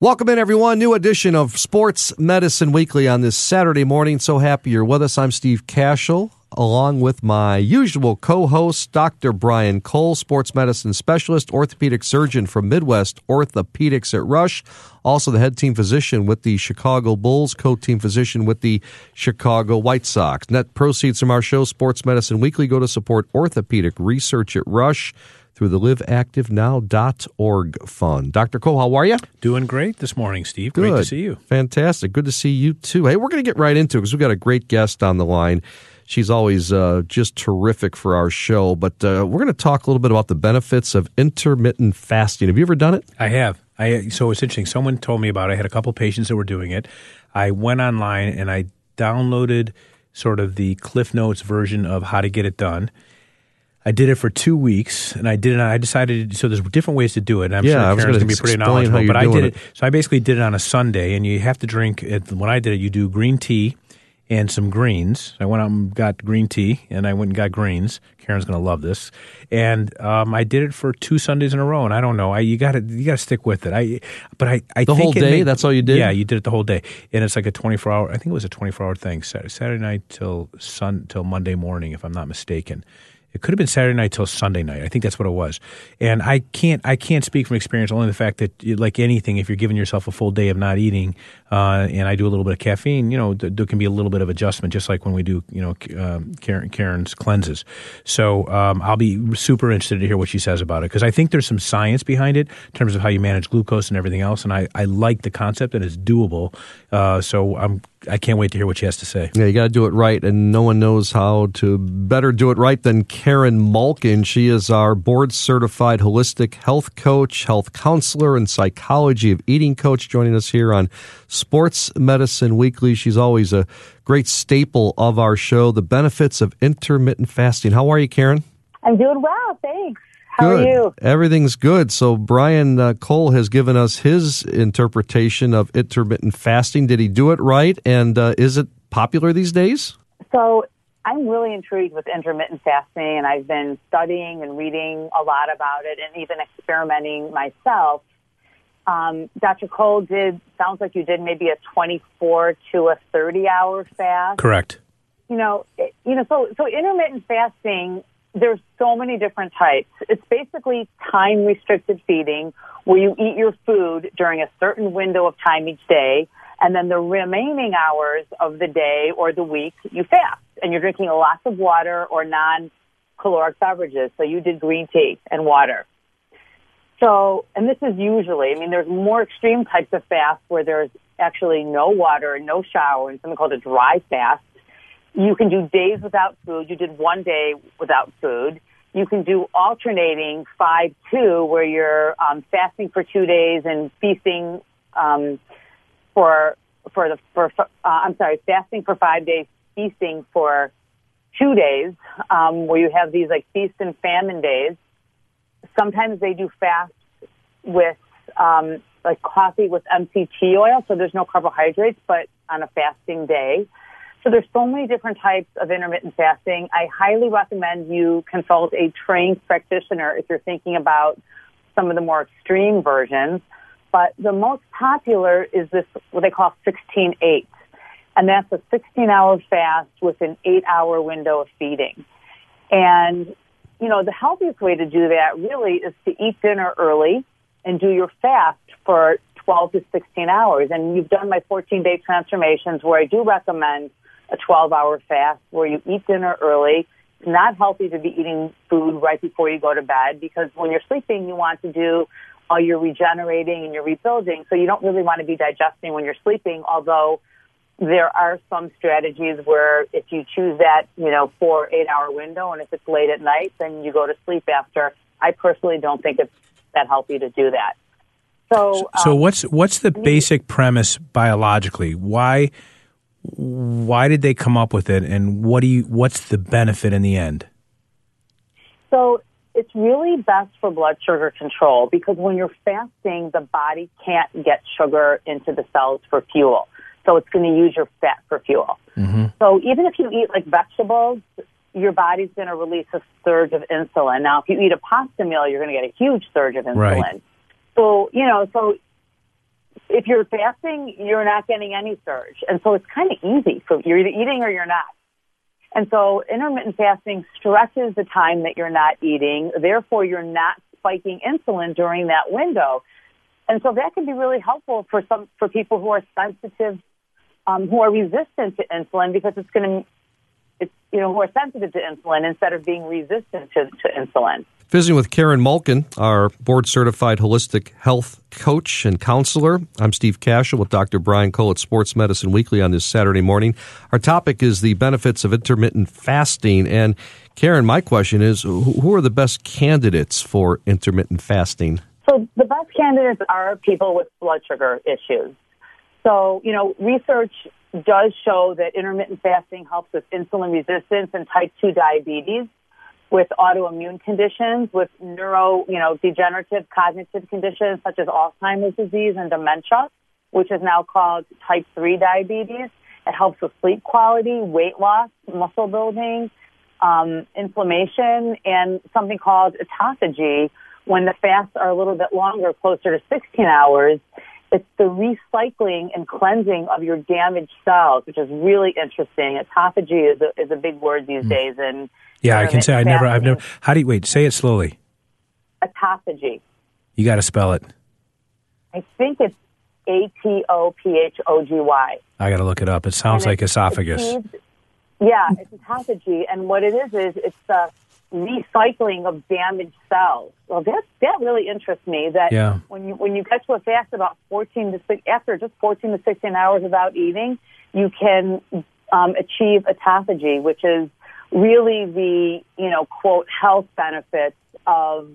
Welcome in, everyone. New edition of Sports Medicine Weekly on this Saturday morning. So happy you're with us. I'm Steve Kashul, along with my usual co host, Dr. Brian Cole, sports medicine specialist, orthopedic surgeon from Midwest Orthopedics at Rush, also the head team physician with the Chicago Bulls, co team physician with the Chicago White Sox. Net proceeds from our show, Sports Medicine Weekly, go to support orthopedic research at Rush through the liveactivenow.org fund. Dr. Cole, how are you? Doing great this morning, Steve. Good. Great to see you. Fantastic. Good to see you too. Hey, we're going to get right into it because we've got a great guest on the line. She's always uh, just terrific for our show. But uh, we're going to talk a little bit about the benefits of intermittent fasting. Have you ever done it? I have. I so it's interesting. Someone told me about. it. I had a couple patients that were doing it. I went online and I downloaded sort of the Cliff Notes version of how to get it done I did it for two weeks, and I did it. I decided so there's different ways to do it. And I'm Yeah, sure Karen's gonna gonna be pretty knowledgeable, but I did it. it. So I basically did it on a Sunday, and you have to drink. It, when I did it, you do green tea and some greens. I went out and got green tea, and I went and got greens. Karen's gonna love this, and um, I did it for two Sundays in a row. And I don't know, I you got to you got to stick with it. I but I I The whole day? made- That's all you did? Yeah, you did it the whole day, and it's like a 24 hour. I think it was a 24 hour thing. Saturday, Saturday night till sun till Monday morning, if I'm not mistaken. It could have been Saturday night till Sunday night. I think that's what it was. And I can't I can't speak from experience. Only the fact that like anything, if you're giving yourself a full day of not eating, uh, and I do a little bit of caffeine, you know, th- there can be a little bit of adjustment, just like when we do, you know, um, Karen, Karen's cleanses. So um, I'll be super interested to hear what she says about it because I think there's some science behind it in terms of how you manage glucose and everything else. And I, I like the concept and it's doable. Uh, so I'm I can't wait to hear what she has to say. Yeah, you got to do it right, and no one knows how to better do it right than Karen Malkin. She is our board certified holistic health coach, health counselor, and psychology of eating coach, joining us here on Sports Medicine Weekly. She's always a great staple of our show. The benefits of intermittent fasting. How are you, Karen? I'm doing well, thanks. How good. are you? Everything's good. So Brian uh, Cole has given us his interpretation of intermittent fasting. Did he do it right? And uh, is it popular these days? So I'm really intrigued with intermittent fasting, and I've been studying and reading a lot about it, and even experimenting myself. Um, Dr. Cole did sounds like you did maybe a 24 to a 30 hour fast. Correct. You know, it, you know, so so intermittent fasting. There's so many different types. It's basically time restricted feeding, where you eat your food during a certain window of time each day, and then the remaining hours of the day or the week you fast, and you're drinking lots of water or non-caloric beverages. So you did green tea and water. So, and this is usually, I mean, there's more extreme types of fast where there's actually no water and no shower and something called a dry fast. You can do days without food. You did one day without food. You can do alternating five two, where you're um, fasting for two days and feasting um, for for the for uh, I'm sorry, fasting for five days, feasting for two days, um, where you have these like feast and famine days. Sometimes they do fast with um, like coffee with MCT oil, so there's no carbohydrates, but on a fasting day. So there's so many different types of intermittent fasting. I highly recommend you consult a trained practitioner if you're thinking about some of the more extreme versions. But the most popular is this, what they call 16-8. And that's a 16 hour fast with an eight hour window of feeding. And, you know, the healthiest way to do that really is to eat dinner early and do your fast for 12 to 16 hours. And you've done my 14 day transformations where I do recommend a 12 hour fast where you eat dinner early. It's not healthy to be eating food right before you go to bed because when you're sleeping, you want to do all your regenerating and your rebuilding. So you don't really want to be digesting when you're sleeping, although there are some strategies where if you choose that, you know, four, eight hour window and if it's late at night, then you go to sleep after. I personally don't think it's that healthy to do that. So, So um, what's what's the basic premise biologically? Why why did they come up with it, and what do you what's the benefit in the end? So it's really best for blood sugar control because when you're fasting, the body can't get sugar into the cells for fuel. So it's going to use your fat for fuel. Mm-hmm. So even if you eat like vegetables, your body's going to release a surge of insulin. Now, if you eat a pasta meal, you're going to get a huge surge of insulin. Right. So, you know, so if you're fasting, you're not getting any surge. And so it's kind of easy So you're either eating or you're not. And so intermittent fasting stretches the time that you're not eating. Therefore, you're not spiking insulin during that window. And so that can be really helpful for some, for people who are sensitive, um, who are resistant to insulin because it's going to it's, you know, who are sensitive to insulin instead of being resistant to, to insulin. Visiting with Karen Malkin, our board certified holistic health coach and counselor. I'm Steve Kashul with Dr. Brian Cole at Sports Medicine Weekly on this Saturday morning. Our topic is the benefits of intermittent fasting. And Karen, my question is who are the best candidates for intermittent fasting? So the best candidates are people with blood sugar issues. So, you know, research does show that intermittent fasting helps with insulin resistance and type 2 diabetes, with autoimmune conditions, with neuro, you know, degenerative cognitive conditions such as Alzheimer's disease and dementia, which is now called type 3 diabetes. It helps with sleep quality, weight loss, muscle building, um, inflammation, and something called autophagy. When the fasts are a little bit longer, closer to 16 hours, it's the recycling and cleansing of your damaged cells, which is really interesting. Autophagy is a, is a big word these mm. days, and yeah, I can say I never, I've never. How do you wait? Say it slowly. Autophagy. You got to spell it. I think it's A T O P H O G Y. I got to look it up. It sounds and like esophagus. yeah, it's autophagy, and what it is is it's the recycling of damaged cells. Well, that that really interests me. That yeah. when you when you get to a fast about fourteen to six, after just fourteen to sixteen hours without eating, you can um, achieve autophagy, which is really the you know quote health benefits of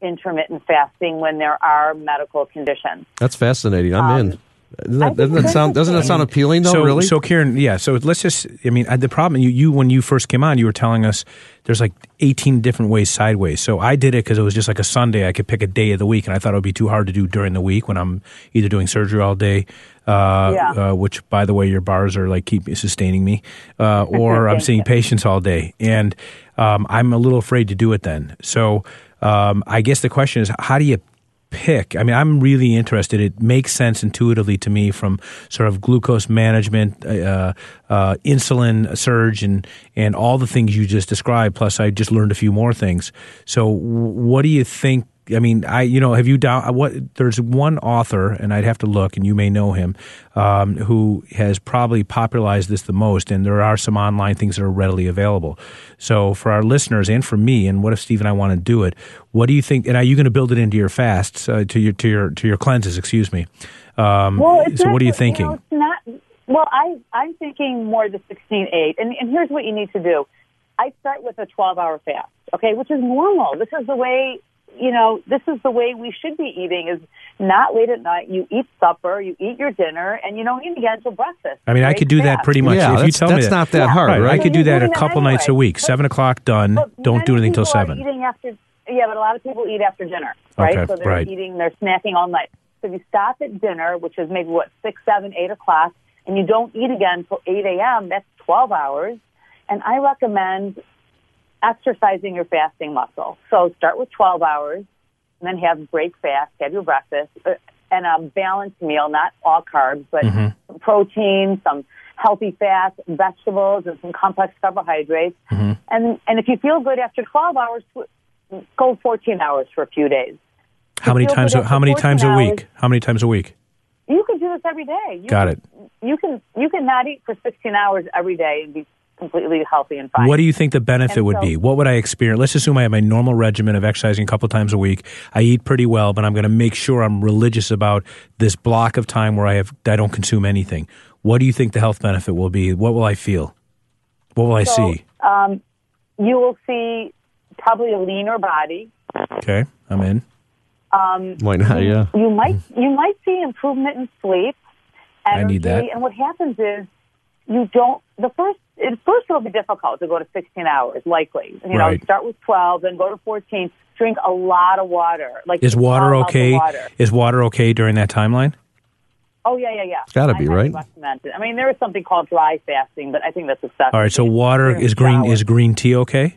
intermittent fasting when there are medical conditions. That's fascinating. I'm um, in. Doesn't that, doesn't that sound doesn't that sound appealing though? So, really? So Karen, yeah. So let's just. I mean, the problem you you when you first came on, you were telling us there's like 18 different ways sideways. So I did it because it was just like a Sunday. I could pick a day of the week, and I thought it would be too hard to do during the week when I'm either doing surgery all day, uh, yeah. uh, which by the way, your bars are like keep sustaining me, uh, or I'm seeing patients all day, and um, I'm a little afraid to do it then. So. Um, I guess the question is, how do you pick? I mean, I'm really interested. It makes sense intuitively to me from sort of glucose management, uh, uh, insulin surge, and and all the things you just described. Plus, I just learned a few more things. So, what do you think I mean, I you know, have you down what? There's one author, and I'd have to look, and you may know him, um, who has probably popularized this the most. And there are some online things that are readily available. So for our listeners and for me, and what if Steve and I want to do it? What do you think? And are you going to build it into your fasts, uh, to your to your to your cleanses? Excuse me. Um, well, so what are you thinking? You know, not, well, I I'm thinking more the 16-8. and and here's what you need to do. I start with a 12 hour fast, okay, which is normal. This is the way you know, this is the way we should be eating is not late at night. You eat supper, you eat your dinner, and you don't eat again until breakfast. I mean, I could do that pretty much. Yeah, if you tell that's me that. not that yeah. hard, right? right? I could do that a couple anyway. nights a week. But, Seven o'clock done. Don't do anything until seven. Eating after, yeah, but a lot of people eat after dinner, right? Okay, so they're right. eating, they're snacking all night. So if you stop at dinner, which is maybe what six, seven, eight o'clock, and you don't eat again until eight a.m., that's twelve hours. And I recommend exercising your fasting muscle. So start with 12 hours and then have break fast, have your breakfast, uh, and a balanced meal, not all carbs, but mm-hmm. protein, some healthy fats, vegetables, and some complex carbohydrates. Mm-hmm. And and if you feel good after 12 hours, go 14 hours for a few days. How many times? How many times a week? How many times a week? You can do this every day. You Got can, it. You can you can not eat for 16 hours every day and be completely healthy and fine. What do you think the benefit and would so, be? What would I experience? Let's assume I have my normal regimen of exercising a couple times a week. I eat pretty well, but I'm going to make sure I'm religious about this block of time where I have I don't consume anything. What do you think the health benefit will be? What will I feel? What will I see? Um, you will see probably a leaner body. Okay, I'm in. Um, Why not? You, yeah. You might you might see improvement in sleep. Energy, I need that. And what happens is you don't the first at first it'll be difficult to go to 16 hours likely you right. know start with 12 then go to 14 drink a lot of water like is water okay water. is water okay during that timeline Oh yeah, yeah, yeah. It's got to be right. I mean, there is something called dry fasting, but I think that's excessive. All right, so water is green. Is green tea okay?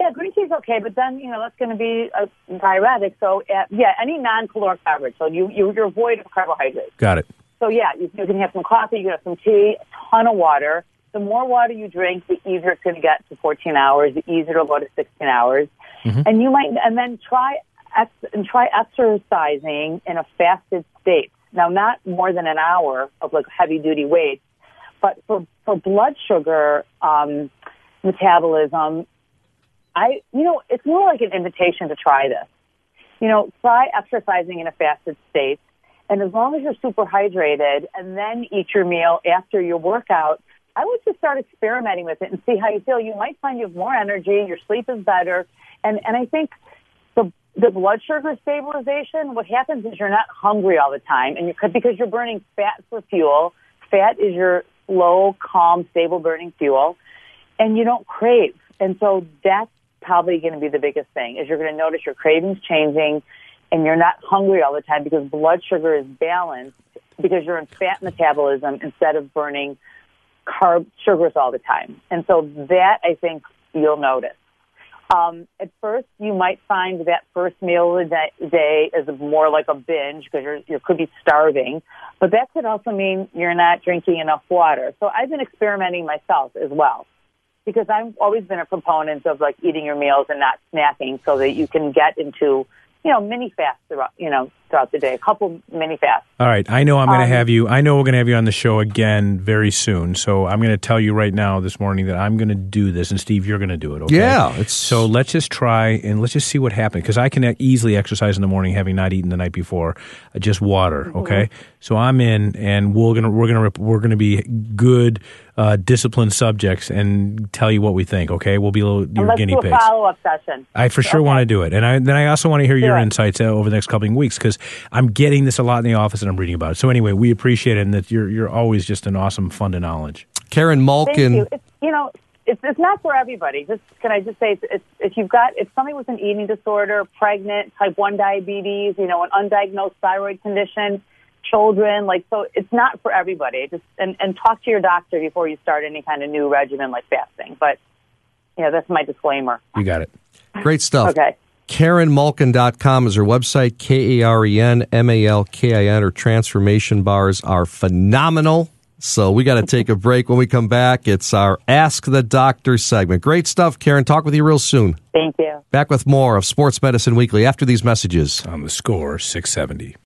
Yeah, green tea is okay, but then you know that's going to be a diuretic. So uh, yeah, any non-caloric beverage. So you, you you're void of carbohydrates. Got it. So yeah, you, you can have some coffee, you can have some tea, a ton of water. The more water you drink, the easier it's going to get to 14 hours. The easier it'll go to 16 hours. And you might, and then try ex, and try exercising in a fasted state. Now, not more than an hour of like heavy duty weights, but for for blood sugar um, metabolism, I you know it's more like an invitation to try this. You know, try exercising in a fasted state, and as long as you're super hydrated, and then eat your meal after your workout. I would just start experimenting with it and see how you feel. You might find you have more energy, your sleep is better, and and I think the the blood sugar stabilization. What happens is you're not hungry all the time, and you because you're burning fat for fuel. Fat is your slow, calm, stable burning fuel, and you don't crave. And so that's probably going to be the biggest thing is you're going to notice your cravings changing, and you're not hungry all the time because blood sugar is balanced because you're in fat metabolism instead of burning carb sugars all the time. And so that I think you'll notice. Um, at first, you might find that first meal of the day is more like a binge because you're, you could be starving, but that could also mean you're not drinking enough water. So I've been experimenting myself as well because I've always been a proponent of like eating your meals and not snacking so that you can get into you know, mini fasts you know, throughout the day, a couple mini fasts. All right. I know I'm going to Um, have you. I know we're going to have you on the show again very soon. So I'm going to tell you right now this morning that I'm going to do this, and Steve, you're going to do it. Okay? Yeah, it's- so let's just try and let's just see what happens because I can easily exercise in the morning, having not eaten the night before, uh, just water. Mm-hmm. Okay. So I'm in, and we're gonna we're gonna we're gonna be good, uh, disciplined subjects and tell you what we think. Okay. We'll be little, And your let's guinea do a pigs. follow up session. I for sure Okay. want to do it, and I, then I also want to hear your Sure. insights uh, over the next couple of weeks because I'm getting this a lot in the office and I'm reading about it. So anyway, we appreciate it, and that you're you're always just an awesome fund of knowledge. Karen Thank Malkin. you. It's, you know, it's, it's not for everybody. Just can I just say, it's, it's, if you've got if somebody with an eating disorder, pregnant, type one diabetes, you know, an undiagnosed thyroid condition, children, like so, it's not for everybody. Just and and talk to your doctor before you start any kind of new regimen like fasting. But you know, that's my disclaimer. You got it. Great stuff. Okay. KarenMalkin.com is her website. K A R E N M A L K I N. Her transformation bars are phenomenal. So we got to take a break. When we come back, it's our Ask the Doctor segment. Great stuff, Karen. Talk with you real soon. Thank you. Back with more of Sports Medicine Weekly after these messages. On the score, six seventy.